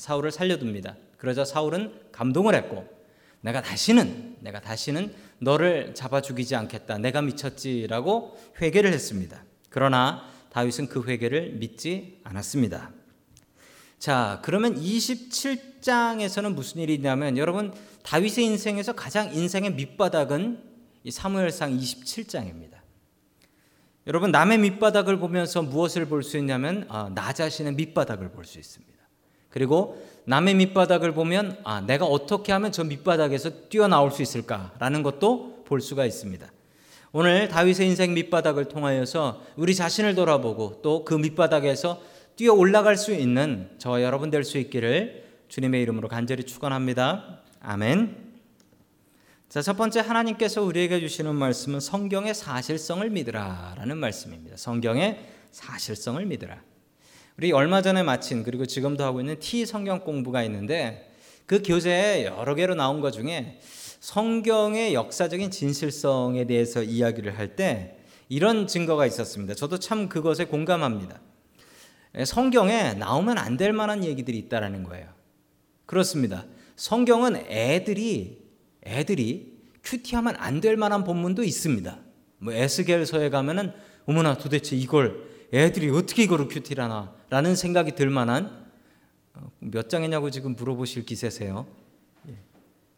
사울을 살려둡니다. 그러자 사울은 감동을 했고 내가 다시는 내가 다시는 너를 잡아 죽이지 않겠다. 내가 미쳤지라고 회개를 했습니다. 그러나 다윗은 그 회개를 믿지 않았습니다. 자, 그러면 27장에서는 무슨 일이 있냐면 여러분 다윗의 인생에서 가장 인생의 밑바닥은 이 사무엘상 27장입니다. 여러분 남의 밑바닥을 보면서 무엇을 볼 수 있냐면 아, 나 자신의 밑바닥을 볼 수 있습니다. 그리고 남의 밑바닥을 보면 아, 내가 어떻게 하면 저 밑바닥에서 뛰어나올 수 있을까라는 것도 볼 수가 있습니다. 오늘 다윗의 인생 밑바닥을 통하여서 우리 자신을 돌아보고 또 그 밑바닥에서 뛰어 올라갈 수 있는 저와 여러분 될 수 있기를 주님의 이름으로 간절히 축원합니다. 아멘. 자, 첫 번째 하나님께서 우리에게 주시는 말씀은 성경의 사실성을 믿으라라는 말씀입니다. 성경의 사실성을 믿으라. 우리 얼마 전에 마친 그리고 지금도 하고 있는 T 성경 공부가 있는데 그 교재에 여러 개로 나온 것 중에 성경의 역사적인 진실성에 대해서 이야기를 할 때 이런 증거가 있었습니다. 저도 참 그것에 공감합니다. 성경에 나오면 안 될 만한 얘기들이 있다라는 거예요. 그렇습니다. 성경은 애들이 애들이 큐티하면 안 될 만한 본문도 있습니다. 뭐 에스겔서에 가면은 어머나 도대체 이걸 애들이 어떻게 이거를 큐티라나 라는 생각이 들 만한 어, 몇 장이냐고 지금 물어보실 기세세요. 예.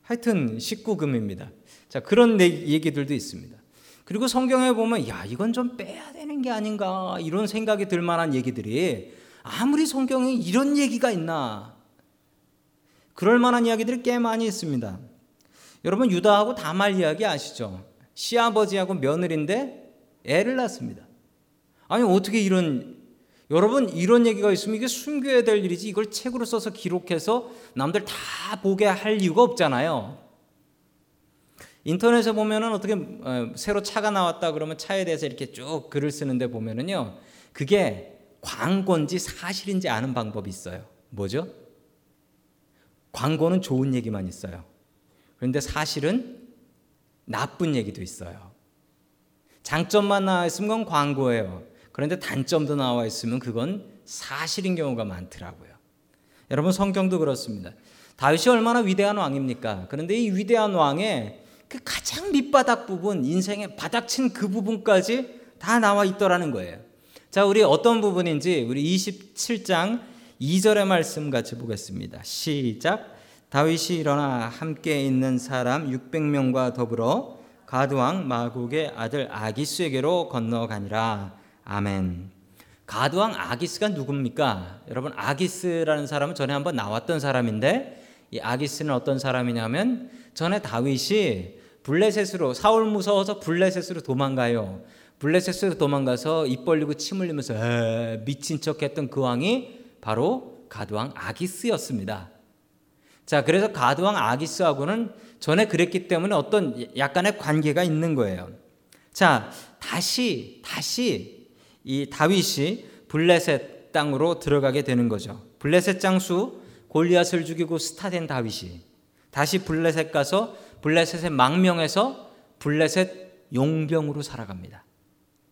하여튼 19금입니다. 자, 그런 얘기들도 있습니다. 그리고 성경에 보면 야, 이건 좀 빼야 되는 게 아닌가 이런 생각이 들 만한 얘기들이 아무리 성경에 이런 얘기가 있나 그럴 만한 이야기들이 꽤 많이 있습니다. 여러분 유다하고 다말 이야기 아시죠? 시아버지하고 며느리인데 애를 낳습니다. 아니 어떻게 이런 여러분 이런 얘기가 있으면 이게 숨겨야 될 일이지 이걸 책으로 써서 기록해서 남들 다 보게 할 이유가 없잖아요. 인터넷에 보면은 어떻게 어, 새로 차가 나왔다 그러면 차에 대해서 이렇게 쭉 글을 쓰는데 보면은요 그게 광고인지 사실인지 아는 방법이 있어요. 뭐죠? 광고는 좋은 얘기만 있어요. 그런데 사실은 나쁜 얘기도 있어요. 장점만 나와 있으면 광고예요. 그런데 단점도 나와 있으면 그건 사실인 경우가 많더라고요. 여러분 성경도 그렇습니다. 다윗이 얼마나 위대한 왕입니까? 그런데 이 위대한 왕의 그 가장 밑바닥 부분, 인생의 바닥친 그 부분까지 다 나와 있더라는 거예요. 자, 우리 어떤 부분인지 우리 27장 2절의 말씀 같이 보겠습니다. 시작. 다윗이 일어나 함께 있는 사람 600명과 더불어 가드왕 마국의 아들 아기스에게로 건너가니라. 아멘. 가드왕 아기스가 누굽니까? 여러분 아기스라는 사람은 전에 한번 나왔던 사람인데 이 아기스는 어떤 사람이냐면 전에 다윗이 블레셋으로 사울 무서워서 블레셋으로 도망가요. 블레셋으로 도망가서 입 벌리고 침 흘리면서 미친 척했던 그 왕이 바로 가드왕 아기스였습니다. 자, 그래서 가드왕 아기스하고는 전에 그랬기 때문에 어떤 약간의 관계가 있는 거예요. 자, 다시 다시 이 다윗이 블레셋 땅으로 들어가게 되는 거죠. 블레셋 장수 골리앗을 죽이고 스타된 다윗이 다시 블레셋 가서 블레셋의 망명해서 블레셋 용병으로 살아갑니다.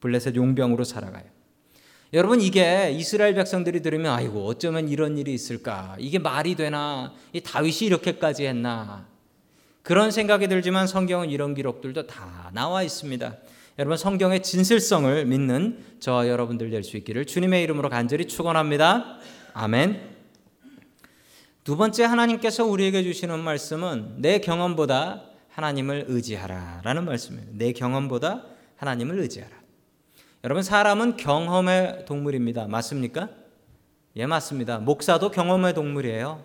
블레셋 용병으로 살아가요. 여러분 이게 이스라엘 백성들이 들으면 아이고 어쩌면 이런 일이 있을까? 이게 말이 되나? 이 다윗이 이렇게까지 했나? 그런 생각이 들지만 성경은 이런 기록들도 다 나와 있습니다. 여러분 성경의 진실성을 믿는 저와 여러분들 될 수 있기를 주님의 이름으로 간절히 축원합니다. 아멘. 두 번째 하나님께서 우리에게 주시는 말씀은 내 경험보다 하나님을 의지하라라는 말씀이에요. 내 경험보다 하나님을 의지하라. 여러분 사람은 경험의 동물입니다. 맞습니까? 예, 맞습니다. 목사도 경험의 동물이에요.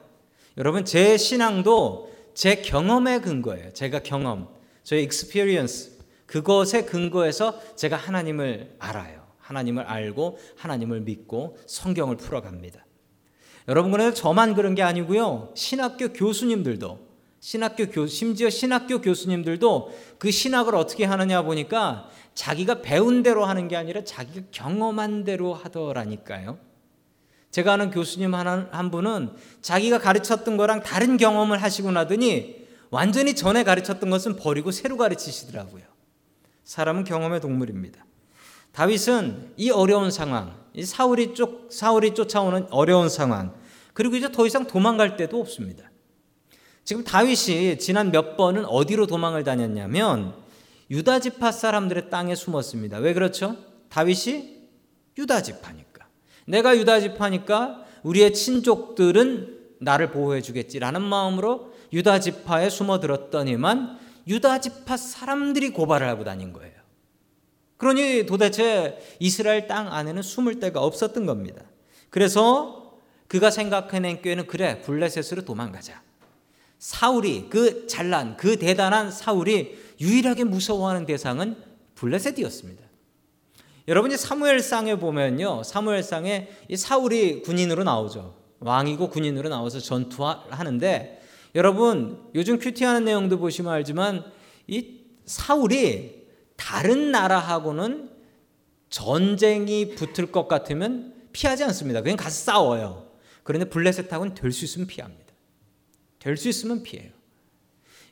여러분 제 신앙도 제 경험의 근거예요. 제가 경험, 저의 experience 그것에 근거해서 제가 하나님을 알아요. 하나님을 알고 하나님을 믿고 성경을 풀어갑니다. 여러분 그런데 저만 그런 게 아니고요. 신학교 교수님들도 신학교 교 심지어 신학교 교수님들도 그 신학을 어떻게 하느냐 보니까 자기가 배운 대로 하는 게 아니라 자기가 경험한 대로 하더라니까요. 제가 아는 교수님 한, 한 분은 자기가 가르쳤던 거랑 다른 경험을 하시고 나더니 완전히 전에 가르쳤던 것은 버리고 새로 가르치시더라고요. 사람은 경험의 동물입니다. 다윗은 이 어려운 상황, 이 사울이 쫓 사울이 쫓아오는 어려운 상황, 그리고 이제 더 이상 도망갈 데도 없습니다. 지금 다윗이 지난 몇 번은 어디로 도망을 다녔냐면 유다 지파 사람들의 땅에 숨었습니다. 왜 그렇죠? 다윗이 유다 지파니까. 내가 유다 지파니까 우리의 친족들은 나를 보호해 주겠지라는 마음으로 유다 지파에 숨어 들었더니만 유다 지파 사람들이 고발을 하고 다닌 거예요. 그러니 도대체 이스라엘 땅 안에는 숨을 데가 없었던 겁니다. 그래서 그가 생각해낸 꾀는 그래 블레셋으로 도망가자. 사울이 그 잘난 그 대단한 사울이 유일하게 무서워하는 대상은 블레셋이었습니다. 여러분이 사무엘상에 보면요. 사무엘상에 이 사울이 군인으로 나오죠. 왕이고 군인으로 나와서 전투하는데 여러분 요즘 큐티하는 내용도 보시면 알지만 이 사울이 다른 나라하고는 전쟁이 붙을 것 같으면 피하지 않습니다. 그냥 가서 싸워요. 그런데 블레셋하고는 될 수 있으면 피합니다. 될 수 있으면 피해요.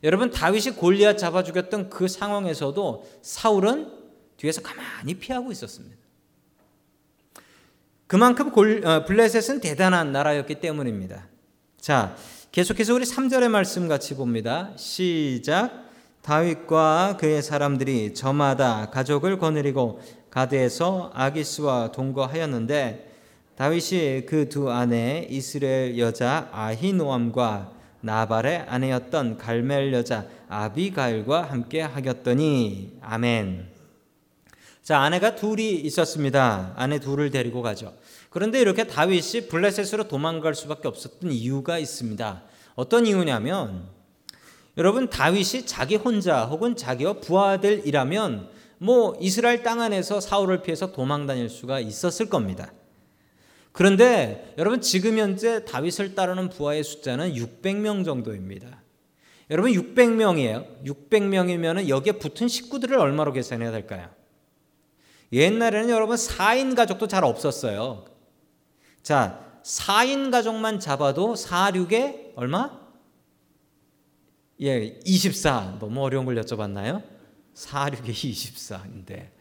여러분 다윗이 골리앗 잡아 죽였던 그 상황에서도 사울은 뒤에서 가만히 피하고 있었습니다. 그만큼 골, 어, 블레셋은 대단한 나라였기 때문입니다. 자, 계속해서 우리 3절의 말씀 같이 봅니다. 시작. 다윗과 그의 사람들이 저마다 가족을 거느리고 가드에서 아기스와 동거하였는데 다윗이 그 두 아내 이스라엘 여자 아히노암과 나발의 아내였던 갈멜 여자 아비가일과 함께 하였더니 아멘. 자, 아내가 둘이 있었습니다. 아내 둘을 데리고 가죠. 그런데 이렇게 다윗이 블레셋으로 도망갈 수밖에 없었던 이유가 있습니다. 어떤 이유냐면 여러분 다윗이 자기 혼자 혹은 자기와 부하들이라면 뭐 이스라엘 땅 안에서 사울을 피해서 도망 다닐 수가 있었을 겁니다. 그런데 여러분 지금 현재 다윗을 따르는 부하의 숫자는 600명 정도입니다. 여러분 600명이에요. 600명이면 여기에 붙은 식구들을 얼마로 계산해야 될까요? 옛날에는 여러분 4인 가족도 잘 없었어요. 자, 4인 가족만 잡아도 4, 6에 얼마? 예, 24. 너무 어려운 걸 여쭤봤나요? 4, 6에 24인데.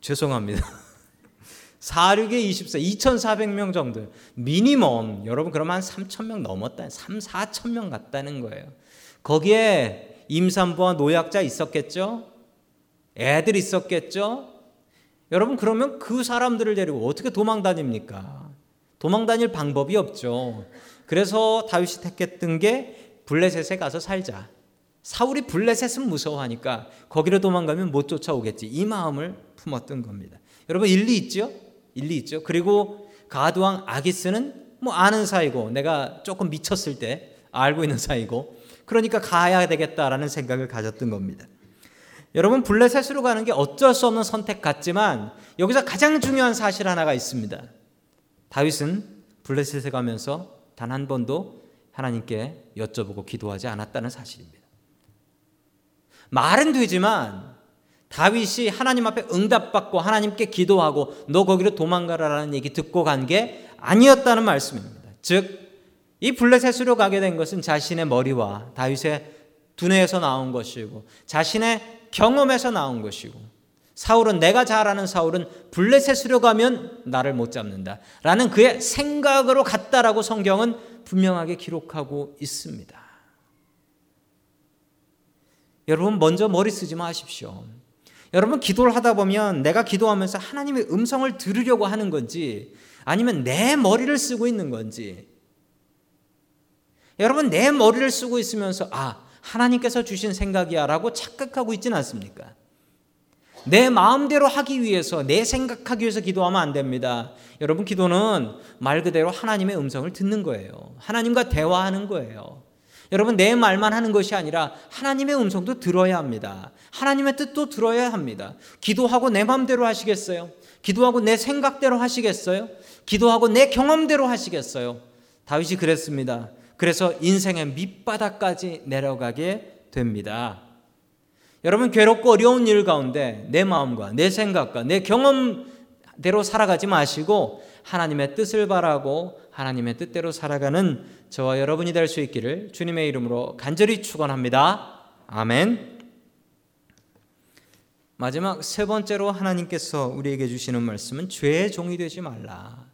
죄송합니다. 46에 24, 2,400명 정도. 미니멈, 여러분 그러면 한 3,000명 넘었다. 3, 4,000명 갔다는 거예요. 거기에 임산부와 노약자 있었겠죠? 애들 있었겠죠? 여러분 그러면 그 사람들을 데리고 어떻게 도망 다닙니까? 도망 다닐 방법이 없죠. 그래서 다윗이 택했던 게 블레셋에 가서 살자. 사울이 블레셋은 무서워하니까 거기로 도망가면 못 쫓아오겠지. 이 마음을 품었던 겁니다. 여러분 일리 있죠? 일리 있죠. 그리고 가드왕 아기스는 뭐 아는 사이고 내가 조금 미쳤을 때 알고 있는 사이고 그러니까 가야 되겠다라는 생각을 가졌던 겁니다. 여러분 블레셋으로 가는 게 어쩔 수 없는 선택 같지만 여기서 가장 중요한 사실 하나가 있습니다. 다윗은 블레셋에 가면서 단 한 번도 하나님께 여쭤보고 기도하지 않았다는 사실입니다. 말은 되지만 다윗이 하나님 앞에 응답받고 하나님께 기도하고 너 거기로 도망가라라는 얘기 듣고 간 게 아니었다는 말씀입니다. 즉, 이 블레셋으로 가게 된 것은 자신의 머리와 다윗의 두뇌에서 나온 것이고 자신의 경험에서 나온 것이고 사울은 내가 잘 아는 사울은 블레셋으로 가면 나를 못 잡는다. 라는 그의 생각으로 갔다라고 성경은 분명하게 기록하고 있습니다. 여러분 먼저 머리 쓰지 마십시오. 여러분 기도를 하다 보면 내가 기도하면서 하나님의 음성을 들으려고 하는 건지 아니면 내 머리를 쓰고 있는 건지 여러분 내 머리를 쓰고 있으면서 아 하나님께서 주신 생각이야라고 착각하고 있지는 않습니까? 내 마음대로 하기 위해서 내 생각하기 위해서 기도하면 안 됩니다. 여러분 기도는 말 그대로 하나님의 음성을 듣는 거예요. 하나님과 대화하는 거예요. 여러분 내 말만 하는 것이 아니라 하나님의 음성도 들어야 합니다. 하나님의 뜻도 들어야 합니다. 기도하고 내 마음대로 하시겠어요? 기도하고 내 생각대로 하시겠어요? 기도하고 내 경험대로 하시겠어요? 다윗이 그랬습니다. 그래서 인생의 밑바닥까지 내려가게 됩니다. 여러분 괴롭고 어려운 일 가운데 내 마음과 내 생각과 내 경험대로 살아가지 마시고 하나님의 뜻을 바라고 하나님의 뜻대로 살아가는 저와 여러분이 될 수 있기를 주님의 이름으로 간절히 축원합니다. 아멘. 마지막 세 번째로 하나님께서 우리에게 주시는 말씀은 죄의 종이 되지 말라.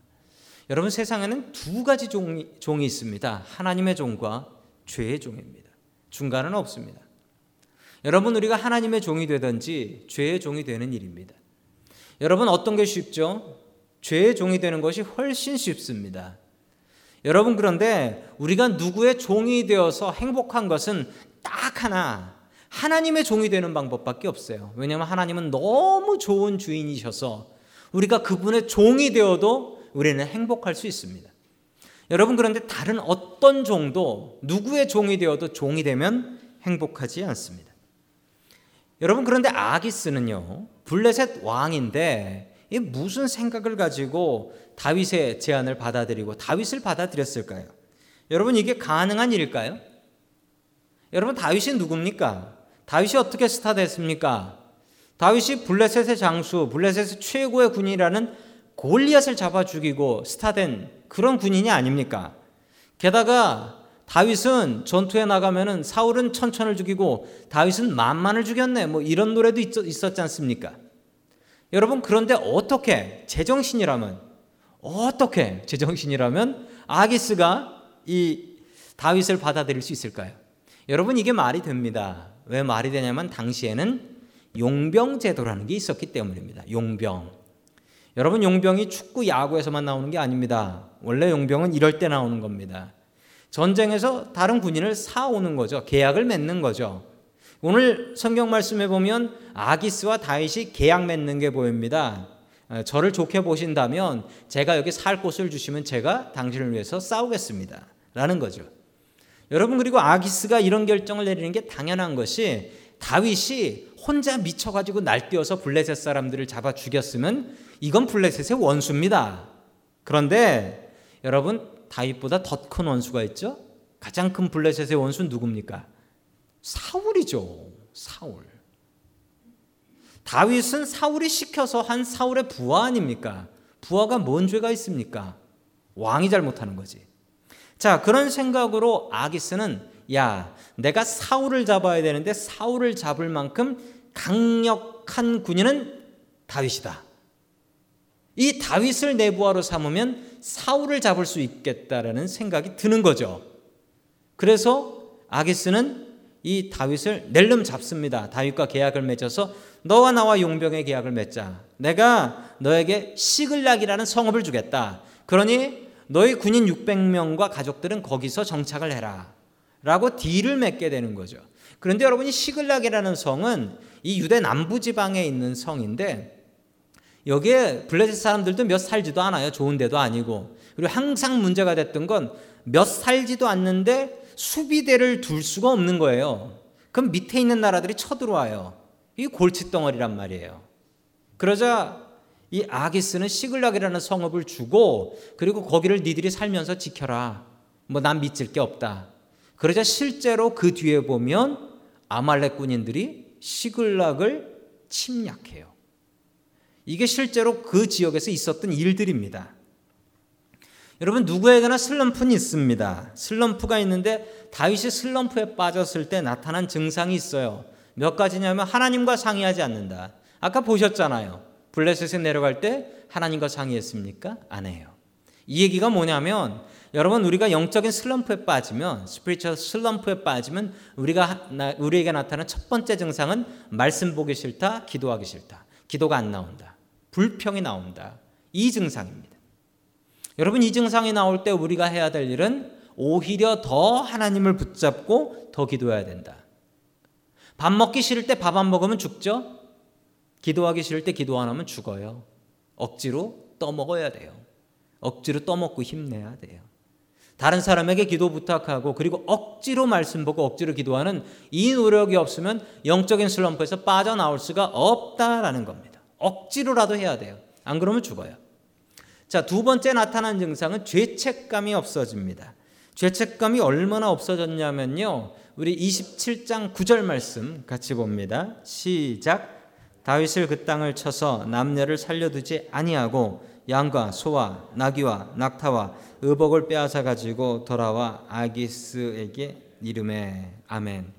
여러분 세상에는 두 가지 종이, 종이 있습니다. 하나님의 종과 죄의 종입니다. 중간은 없습니다. 여러분 우리가 하나님의 종이 되든지 죄의 종이 되는 일입니다. 여러분 어떤 게 쉽죠? 죄의 종이 되는 것이 훨씬 쉽습니다. 여러분 그런데 우리가 누구의 종이 되어서 행복한 것은 딱 하나 하나님의 종이 되는 방법밖에 없어요. 왜냐하면 하나님은 너무 좋은 주인이셔서 우리가 그분의 종이 되어도 우리는 행복할 수 있습니다. 여러분 그런데 다른 어떤 종도 누구의 종이 되어도 종이 되면 행복하지 않습니다. 여러분 그런데 아기스는요 블레셋 왕인데 무슨 생각을 가지고 다윗의 제안을 받아들이고 다윗을 받아들였을까요? 여러분 이게 가능한 일일까요? 여러분 다윗이 누굽니까? 다윗이 어떻게 스타 됐습니까? 다윗이 블레셋의 장수, 블레셋의 최고의 군이라는 골리앗을 잡아 죽이고 스타된 그런 군인이 아닙니까? 게다가 다윗은 전투에 나가면은 사울은 천천을 죽이고 다윗은 만만을 죽였네. 뭐 이런 노래도 있었지 않습니까? 여러분 그런데 어떻게 제정신이라면 어떻게 제정신이라면 아기스가 이 다윗을 받아들일 수 있을까요? 여러분 이게 말이 됩니다. 왜 말이 되냐면 당시에는 용병 제도라는 게 있었기 때문입니다. 용병. 여러분 용병이 축구 야구에서만 나오는 게 아닙니다. 원래 용병은 이럴 때 나오는 겁니다. 전쟁에서 다른 군인을 사오는 거죠. 계약을 맺는 거죠. 오늘 성경 말씀에 보면 아기스와 다윗이 계약 맺는 게 보입니다. 어, 저를 좋게 보신다면 제가 여기 살 곳을 주시면 제가 당신을 위해서 싸우겠습니다. 라는 거죠. 여러분 그리고 아기스가 이런 결정을 내리는 게 당연한 것이 다윗이 혼자 미쳐가지고 날뛰어서 블레셋 사람들을 잡아 죽였으면 이건 블레셋의 원수입니다. 그런데 여러분 다윗보다 더 큰 원수가 있죠? 가장 큰 블레셋의 원수는 누굽니까? 사울이죠. 사울. 다윗은 사울이 시켜서 한 사울의 부하 아닙니까? 부하가 뭔 죄가 있습니까? 왕이 잘못하는 거지. 자, 그런 생각으로 아기스는 야, 내가 사울을 잡아야 되는데 사울을 잡을 만큼 강력한 군인은 다윗이다. 이 다윗을 내부하로 삼으면 사울을 잡을 수 있겠다라는 생각이 드는 거죠. 그래서 아기스는 이 다윗을 낼름 잡습니다. 다윗과 계약을 맺어서 너와 나와 용병의 계약을 맺자. 내가 너에게 시글락이라는 성읍을 주겠다. 그러니 너희 군인 600명과 가족들은 거기서 정착을 해라. 라고 딜을 맺게 되는 거죠. 그런데 여러분이 시글락이라는 성은 이 유대 남부 지방에 있는 성인데 여기에 블레셋 사람들도 몇 살지도 않아요. 좋은 데도 아니고. 그리고 항상 문제가 됐던 건 몇 살지도 않는데 수비대를 둘 수가 없는 거예요. 그럼 밑에 있는 나라들이 쳐들어와요. 이 골칫덩어리란 말이에요. 그러자 이 아기스는 시글락이라는 성읍을 주고 그리고 거기를 니들이 살면서 지켜라. 뭐 난 믿을 게 없다. 그러자 실제로 그 뒤에 보면 아말렉 군인들이 시글락을 침략해요. 이게 실제로 그 지역에서 있었던 일들입니다. 여러분 누구에게나 슬럼프는 있습니다. 슬럼프가 있는데 다윗이 슬럼프에 빠졌을 때 나타난 증상이 있어요. 몇 가지냐면 하나님과 상의하지 않는다. 아까 보셨잖아요. 블레셋에 내려갈 때 하나님과 상의했습니까? 안 해요. 이 얘기가 뭐냐면 여러분 우리가 영적인 슬럼프에 빠지면 스피리처 슬럼프에 빠지면 우리가 우리에게 나타나는 첫 번째 증상은 말씀 보기 싫다, 기도하기 싫다. 기도가 안 나온다. 불평이 나온다. 이 증상입니다. 여러분 이 증상이 나올 때 우리가 해야 될 일은 오히려 더 하나님을 붙잡고 더 기도해야 된다. 밥 먹기 싫을 때 밥 안 먹으면 죽죠? 기도하기 싫을 때 기도 안 하면 죽어요. 억지로 떠먹어야 돼요. 억지로 떠먹고 힘내야 돼요. 다른 사람에게 기도 부탁하고 그리고 억지로 말씀 보고 억지로 기도하는 이 노력이 없으면 영적인 슬럼프에서 빠져나올 수가 없다라는 겁니다. 억지로라도 해야 돼요. 안 그러면 죽어요. 자, 두 번째 나타난 증상은 죄책감이 없어집니다. 죄책감이 얼마나 없어졌냐면요. 우리 27장 9절 말씀 같이 봅니다. 시작. 다윗을 그 땅을 쳐서 남녀를 살려두지 아니하고 양과 소와 나귀와 낙타와 의복을 빼앗아 가지고 돌아와 아기스에게 이름에 아멘.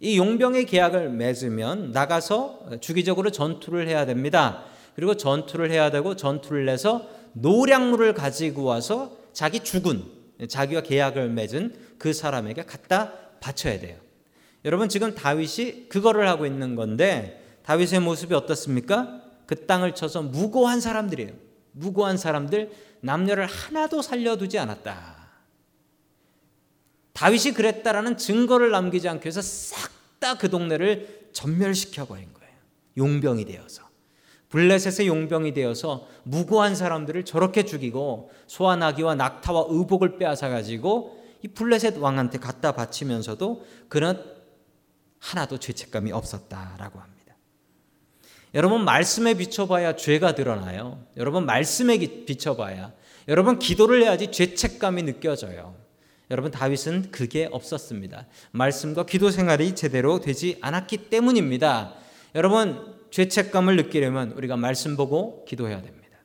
이 용병의 계약을 맺으면 나가서 주기적으로 전투를 해야 됩니다. 그리고 전투를 해야 되고 전투를 내서 노량물을 가지고 와서 자기 죽은 자기와 계약을 맺은 그 사람에게 갖다 바쳐야 돼요. 여러분 지금 다윗이 그거를 하고 있는 건데 다윗의 모습이 어떻습니까? 그 땅을 쳐서 무고한 사람들이에요. 무고한 사람들 남녀를 하나도 살려두지 않았다. 다윗이 그랬다라는 증거를 남기지 않기 위해서 싹 다 그 동네를 전멸시켜 버린 거예요. 용병이 되어서. 블레셋의 용병이 되어서 무고한 사람들을 저렇게 죽이고 소아나기와 낙타와 의복을 빼앗아 가지고 이 블레셋 왕한테 갖다 바치면서도 그는 하나도 죄책감이 없었다라고 합니다. 여러분 말씀에 비춰봐야 죄가 드러나요. 여러분 말씀에 비춰봐야 여러분 기도를 해야지 죄책감이 느껴져요. 여러분 다윗은 그게 없었습니다. 말씀과 기도 생활이 제대로 되지 않았기 때문입니다. 여러분 죄책감을 느끼려면 우리가 말씀 보고 기도해야 됩니다.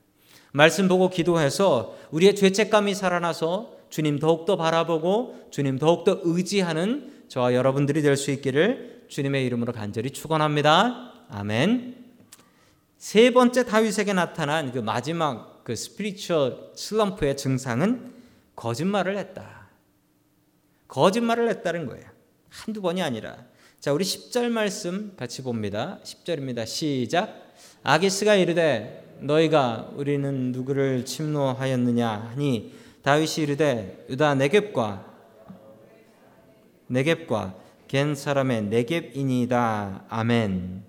말씀 보고 기도해서 우리의 죄책감이 살아나서 주님 더욱더 바라보고 주님 더욱더 의지하는 저와 여러분들이 될 수 있기를 주님의 이름으로 간절히 축원합니다. 아멘. 세 번째 다윗에게 나타난 그 마지막 그 스피리추얼 슬럼프의 증상은 거짓말을 했다. 거짓말을 했다는 거예요. 한두 번이 아니라. 자, 우리 10절 말씀 같이 봅니다. 10절입니다. 시작. 아기스가 이르되 너희가 우리는 누구를 침노하였느냐 하니 다윗이 이르되 유다 네겝과 네겝과 겐 사람의 네겝이니다. 아멘.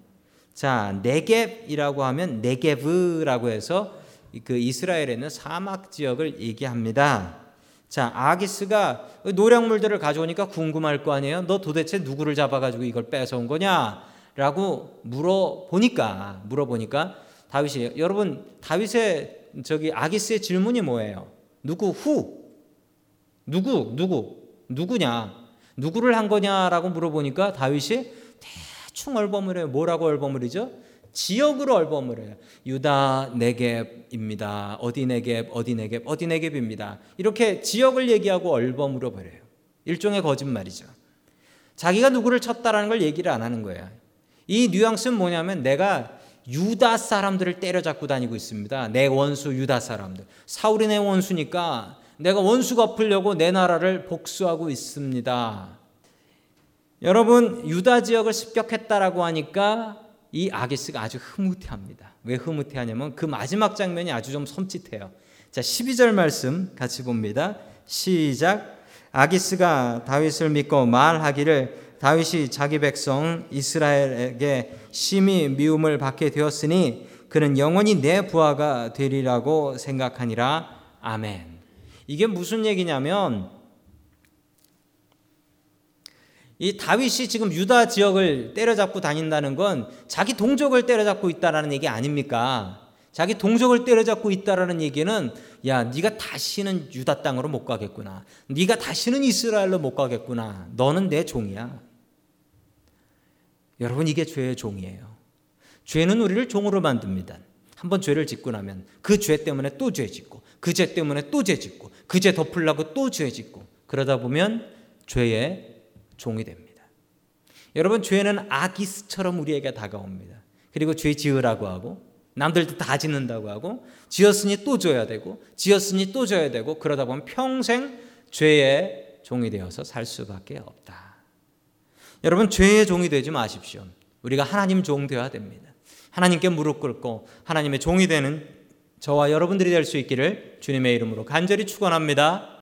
자, 네겝이라고 하면 네게브라고 해서 그 이스라엘에 있는 사막 지역을 얘기합니다. 자, 아기스가 노량물들을 가져오니까 궁금할 거 아니에요? 너 도대체 누구를 잡아가지고 이걸 뺏어온 거냐? 라고 물어보니까, 물어보니까 다윗이, 여러분, 다윗의 저기 아기스의 질문이 뭐예요? 누구, 후? 누구, 누구, 누구냐? 누구를 한 거냐라고 물어보니까 다윗이 대충 얼버무려요. 뭐라고 얼버무리죠? 지역으로 얼버무려요. 유다 네겝입니다. 어디 네겝, 어디 네겝, 어디 네겝입니다. 이렇게 지역을 얘기하고 얼버무려 버려요. 일종의 거짓말이죠. 자기가 누구를 쳤다라는 걸 얘기를 안 하는 거예요. 이 뉘앙스는 뭐냐면 내가 유다 사람들을 때려잡고 다니고 있습니다. 내 원수 유다 사람들. 사울이 내 원수니까 내가 원수 갚으려고 내 나라를 복수하고 있습니다. 여러분 유다 지역을 습격했다라고 하니까 이 아기스가 아주 흐뭇해합니다. 왜 흐뭇해하냐면 그 마지막 장면이 아주 좀 섬찟해요. 자 12절 말씀 같이 봅니다. 시작 아기스가 다윗을 믿고 말하기를 다윗이 자기 백성 이스라엘에게 심히 미움을 받게 되었으니 그는 영원히 내 부하가 되리라고 생각하니라. 아멘. 이게 무슨 얘기냐면 이 다윗이 지금 유다 지역을 때려잡고 다닌다는 건 자기 동족을 때려잡고 있다라는 얘기 아닙니까? 자기 동족을 때려잡고 있다라는 얘기는 야 네가 다시는 유다 땅으로 못 가겠구나. 네가 다시는 이스라엘로 못 가겠구나. 너는 내 종이야. 여러분 이게 죄의 종이에요. 죄는 우리를 종으로 만듭니다. 한번 죄를 짓고 나면 그 죄 때문에 또 죄 짓고 그 죄 때문에 또 죄 짓고 그 죄 덮으려고 또 죄 짓고 그러다 보면 죄의 종이 됩니다. 여러분 죄는 아기스처럼 우리에게 다가옵니다. 그리고 죄 지으라고 하고 남들도 다 짓는다고 하고 지었으니 또 줘야 되고 지었으니 또 줘야 되고 그러다 보면 평생 죄의 종이 되어서 살 수밖에 없다. 여러분 죄의 종이 되지 마십시오. 우리가 하나님 종 되어야 됩니다. 하나님께 무릎 꿇고 하나님의 종이 되는 저와 여러분들이 될 수 있기를 주님의 이름으로 간절히 축원합니다.